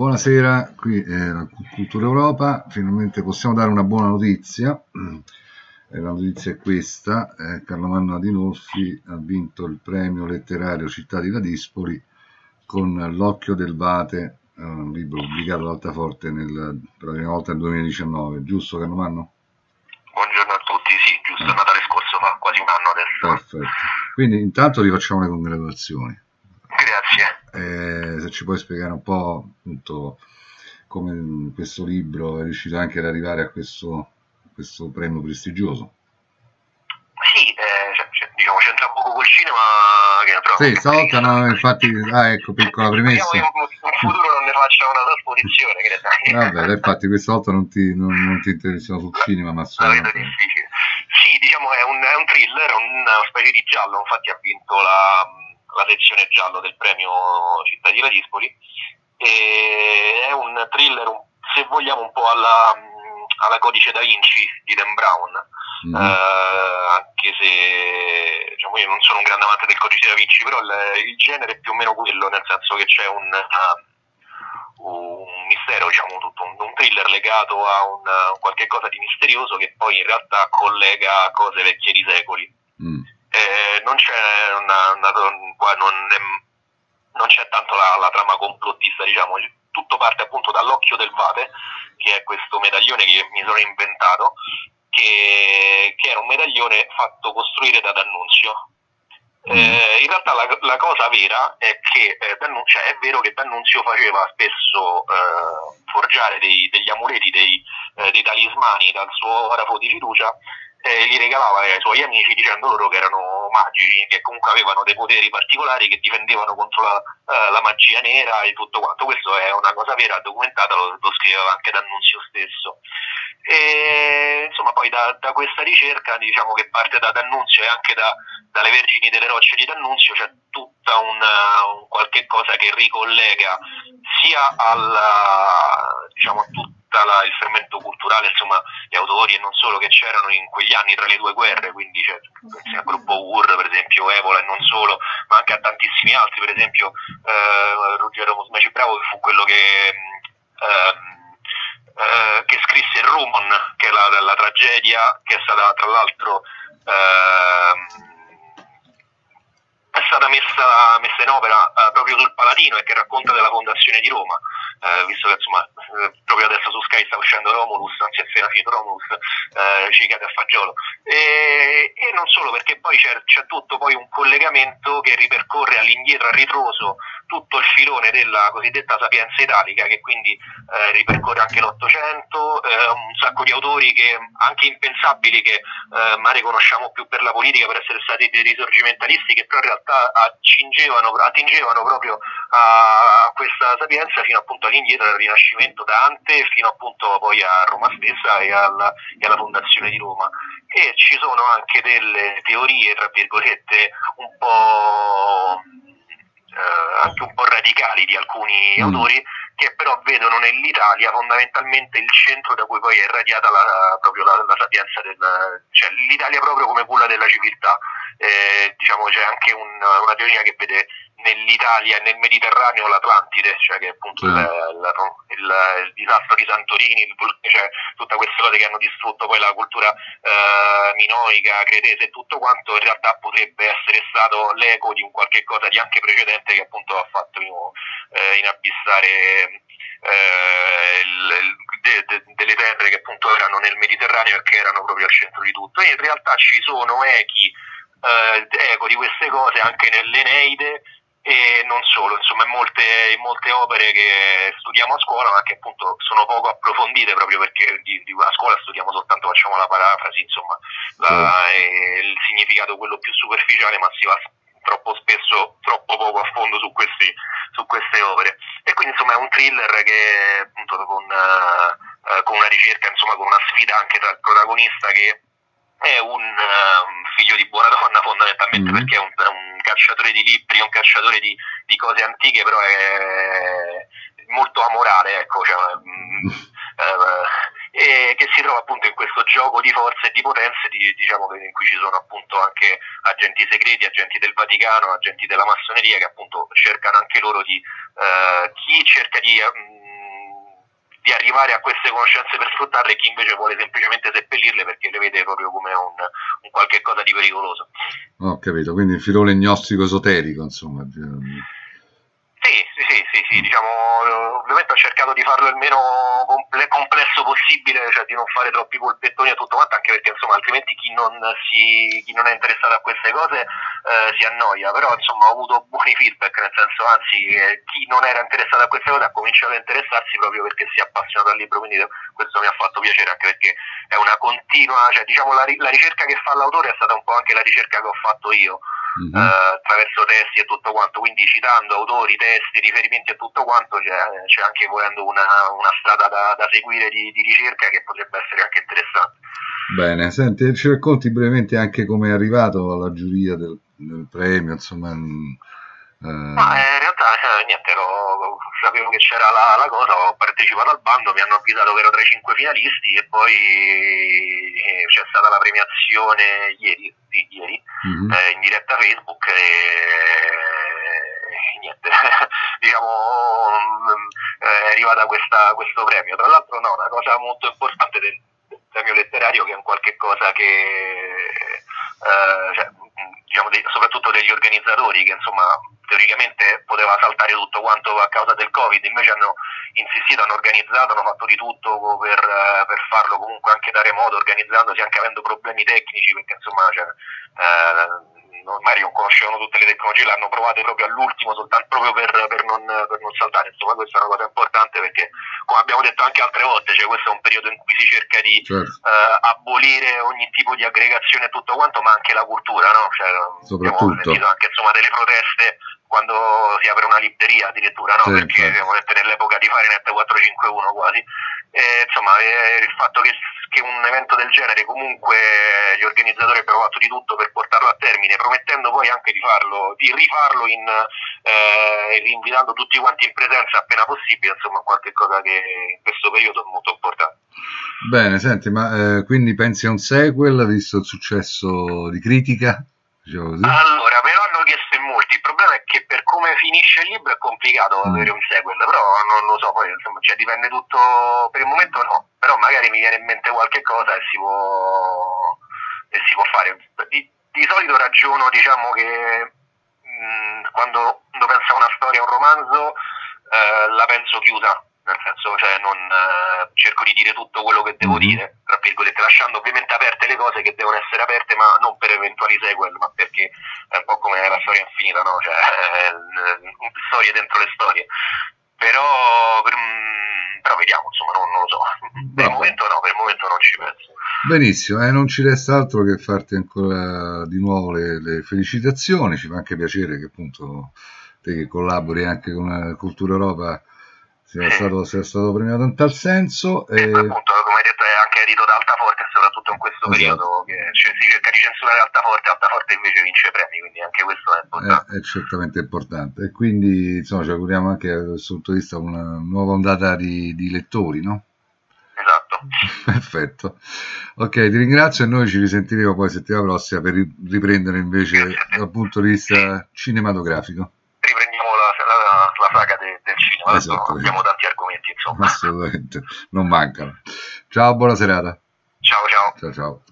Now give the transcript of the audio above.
buonasera, qui è Cultura Europa, finalmente possiamo dare una buona notizia. la notizia è questa, eh, Carlo Manno Adinolfi ha vinto il premio letterario Città di Ladispoli con L'occhio del Vate, eh, un libro pubblicato da Altaforte nel, per la prima volta nel 2019, giusto Carlo Manno? Buongiorno a tutti, sì, giusto, eh. Natale scorso fa quasi un anno adesso. Perfetto, quindi intanto vi facciamo le congratulazioni. Eh, se ci puoi spiegare un po' appunto come questo libro è riuscito anche ad arrivare a questo, questo premio prestigioso. Sì, eh, cioè, diciamo c'entra poco col cinema che però Sì, stavolta no, infatti, ah ecco, piccola premessa. In, in futuro non ne faccia una trasposizione, credo. Vabbè, infatti questa volta non ti, non, non ti interessiamo sul cinema, ma solo... Sì, diciamo è un, è un thriller, una specie di giallo, infatti ha vinto la la sezione giallo del premio Città di Ladispoli e è un thriller se vogliamo un po' alla, alla Codice da Vinci di Dan Brown. Mm. eh, anche se diciamo, io non sono un grande amante del Codice da Vinci però il, il genere è più o meno quello nel senso che c'è un, un mistero diciamo tutto un, un thriller legato a un, un qualche cosa di misterioso che poi in realtà collega cose vecchie di secoli. Mm eh, non c'è una, una, non, non c'è tanto la, la, trama complottista, diciamo, tutto parte appunto dall'occhio del Vate, che è questo medaglione che mi sono inventato, che, che era un medaglione fatto costruire da D'Annunzio. Mm. Eh, in realtà la, la, cosa vera è che eh, cioè è vero che D'Annunzio faceva spesso eh, forgiare dei, degli amuleti, dei, eh, dei, talismani dal suo orafo di fiducia eh, li regalava ai suoi amici dicendo loro che erano magici, che comunque avevano dei poteri particolari che difendevano contro la, eh, la magia nera e tutto quanto. Questo è una cosa vera, documentata, lo, lo scriveva anche D'Annunzio stesso. E, insomma, poi da, da, questa ricerca, diciamo che parte da D'Annunzio e anche da, dalle Vergini delle Rocce di D'Annunzio, c'è tutta una, un qualche cosa che ricollega sia alla, diciamo, tutto la, il fermento culturale, insomma, gli autori e non solo che c'erano in quegli anni tra le due guerre, quindi c'è al gruppo UR, per esempio, Evola e non solo, ma anche a tantissimi altri, per esempio eh, Ruggero Mosmeci Bravo che fu quello che, eh, eh, che scrisse il Rumon, che è la, la, tragedia che è stata tra l'altro ehm, è stata messa, messa in opera uh, proprio sul Palatino e che racconta della fondazione di Roma, uh, visto che insomma, proprio adesso su Sky sta uscendo Romulus, anzi è appena finito Romulus, cicate a fagiolo. E, e, non solo, perché poi c'è, c'è, tutto poi un collegamento che ripercorre all'indietro, a ritroso, tutto il filone della cosiddetta sapienza italica, che quindi ripercorre anche l'Ottocento, sacco di autori che anche impensabili che magari conosciamo più per la politica, per essere stati dei risorgimentalisti, che però in realtà realtà attingevano proprio a questa sapienza fino appunto all'indietro del Rinascimento Dante fino appunto poi a Roma stessa e alla, e alla fondazione di Roma e ci sono anche delle teorie tra virgolette un po' eh, anche un po' radicali di alcuni mm. autori che però vedono nell'Italia fondamentalmente il centro da cui poi è irradiata la, proprio la, la sapienza del, cioè l'Italia proprio come culla della civiltà eh, diciamo c'è anche un, una teoria che vede nell'Italia e nel Mediterraneo l'Atlantide, cioè che appunto mm. il, il, il, disastro di Santorini, il, cioè tutte queste cose che hanno distrutto poi la cultura eh, minoica, cretese e tutto quanto in realtà potrebbe essere stato l'eco di un qualche cosa di anche precedente che appunto ha fatto eh, inabissare eh, il, de, de, delle terre che appunto erano nel Mediterraneo e che erano proprio al centro di tutto. E in realtà ci sono echi eh, eco di queste cose anche nell'Eneide e non solo, insomma in molte, in molte, opere che studiamo a scuola ma che appunto sono poco approfondite proprio perché di, di, a scuola studiamo soltanto, facciamo la parafrasi, insomma la, sì. il significato quello più superficiale ma si va troppo spesso troppo poco a fondo su, questi, su queste opere e quindi insomma è un thriller che appunto con, uh, con una ricerca, insomma con una sfida anche tra il protagonista che è un uh, figlio di buona donna fondamentalmente mm. perché è un, un, cacciatore di libri, un cacciatore di, di, cose antiche, però è molto amorale, ecco, cioè, mm, uh, e che si trova appunto in questo gioco di forze e di potenze di, diciamo, in cui ci sono appunto anche agenti segreti, agenti del Vaticano, agenti della massoneria che appunto cercano anche loro di uh, chi cerca di di arrivare a queste conoscenze per sfruttarle e chi invece vuole semplicemente seppellirle perché le vede proprio come un, un qualche cosa di pericoloso. Ho capito, quindi un filone gnostico esoterico, insomma. Sì, sì, sì, diciamo, ovviamente ho cercato di farlo il meno comple- complesso possibile, cioè di non fare troppi polpettoni e tutto quanto, anche perché insomma altrimenti chi non, si, chi non è interessato a queste cose eh, si annoia, però insomma ho avuto buoni feedback, nel senso anzi eh, chi non era interessato a queste cose ha cominciato a interessarsi proprio perché si è appassionato al libro, quindi questo mi ha fatto piacere anche perché è una continua, cioè diciamo la, la ricerca che fa l'autore è stata un po' anche la ricerca che ho fatto io mm-hmm. eh, attraverso testi e tutto quanto, quindi citando autori, testi, riferimenti e tutto quanto c'è, c'è anche volendo una, una strada da, da seguire di, di, ricerca che potrebbe essere anche interessante. Bene, senti, ci racconti brevemente anche come è arrivato alla giuria del, del premio, insomma... Eh... Ma eh, in realtà niente, ero, sapevo che c'era la, la, cosa, ho partecipato al bando, mi hanno avvisato che ero tra i cinque finalisti e poi eh, c'è stata la premiazione ieri, sì, ieri mm-hmm. eh, in diretta Facebook e, e niente, diciamo mm, è arrivata questa, questo premio. Tra l'altro no, una cosa molto importante del, del premio letterario che è un qualche cosa che eh, cioè, diciamo, dei, soprattutto degli organizzatori che insomma teoricamente poteva saltare tutto quanto a causa del covid invece hanno insistito, hanno organizzato, hanno fatto di tutto per, per farlo comunque anche da remoto organizzandosi anche avendo problemi tecnici perché insomma cioè, eh, magari non conoscevano tutte le tecnologie, l'hanno provate proprio all'ultimo soltanto proprio per, per, non, per, non, saltare. Insomma, questa è una cosa importante perché, come abbiamo detto anche altre volte, cioè questo è un periodo in cui si cerca di certo. eh, abolire ogni tipo di aggregazione e tutto quanto, ma anche la cultura, no? Cioè, Soprattutto. Abbiamo sentito anche insomma, delle proteste quando si apre una libreria addirittura, no? Sì, perché certo. siamo nell'epoca di Fahrenheit 451 quasi. E, insomma, il fatto che che un evento del genere comunque gli organizzatori abbiano fatto di tutto per portarlo a termine, promettendo poi anche di farlo, di rifarlo in, eh, rinvitando tutti quanti in presenza appena possibile, insomma qualche cosa che in questo periodo è molto importante. Bene, senti, ma eh, quindi pensi a un sequel, visto il successo di critica? Diciamo allora, me lo hanno chiesto in molti, il problema è che per come finisce il libro è complicato mm. avere un sequel, però non lo so, poi insomma, cioè, dipende tutto, per il momento no, però magari mi viene in mente qualche cosa e si può, e si può fare. Di, di, solito ragiono, diciamo che mh, mm, quando, quando penso a una storia, a un romanzo, eh, la penso chiusa, nel senso cioè non eh, cerco di dire tutto quello che devo mm-hmm. dire, tra virgolette, lasciando ovviamente aperte le cose che devono essere aperte, ma non per eventuali sequel, ma perché è un po' come la storia infinita, no? Cioè, eh, storie dentro le storie. Però, per, mm, però vediamo, insomma, non, non lo so. Per il momento no, per il momento non ci penso. Benissimo, eh, non ci resta altro che farti ancora di nuovo le, le felicitazioni, ci fa anche piacere che appunto te che collabori anche con la Cultura Europa sia, stato, sia stato premiato in tal senso. E... appunto, come hai detto, è anche edito da Altaforte, soprattutto in questo esatto. periodo che cioè, si cerca di censurare Altaforte, Altaforte invece vince premi, quindi anche questo è importante. È, è certamente importante. E quindi insomma, ci auguriamo anche dal punto di vista una nuova ondata di, di lettori, no? Esatto. Perfetto. Ok, ti ringrazio e noi ci risentiremo poi settimana prossima per riprendere invece dal punto di vista cinematografico del cinema. Abbiamo tanti argomenti, insomma. Assolutamente, non mancano. Ciao, buona serata. Ciao, ciao. Ciao, ciao.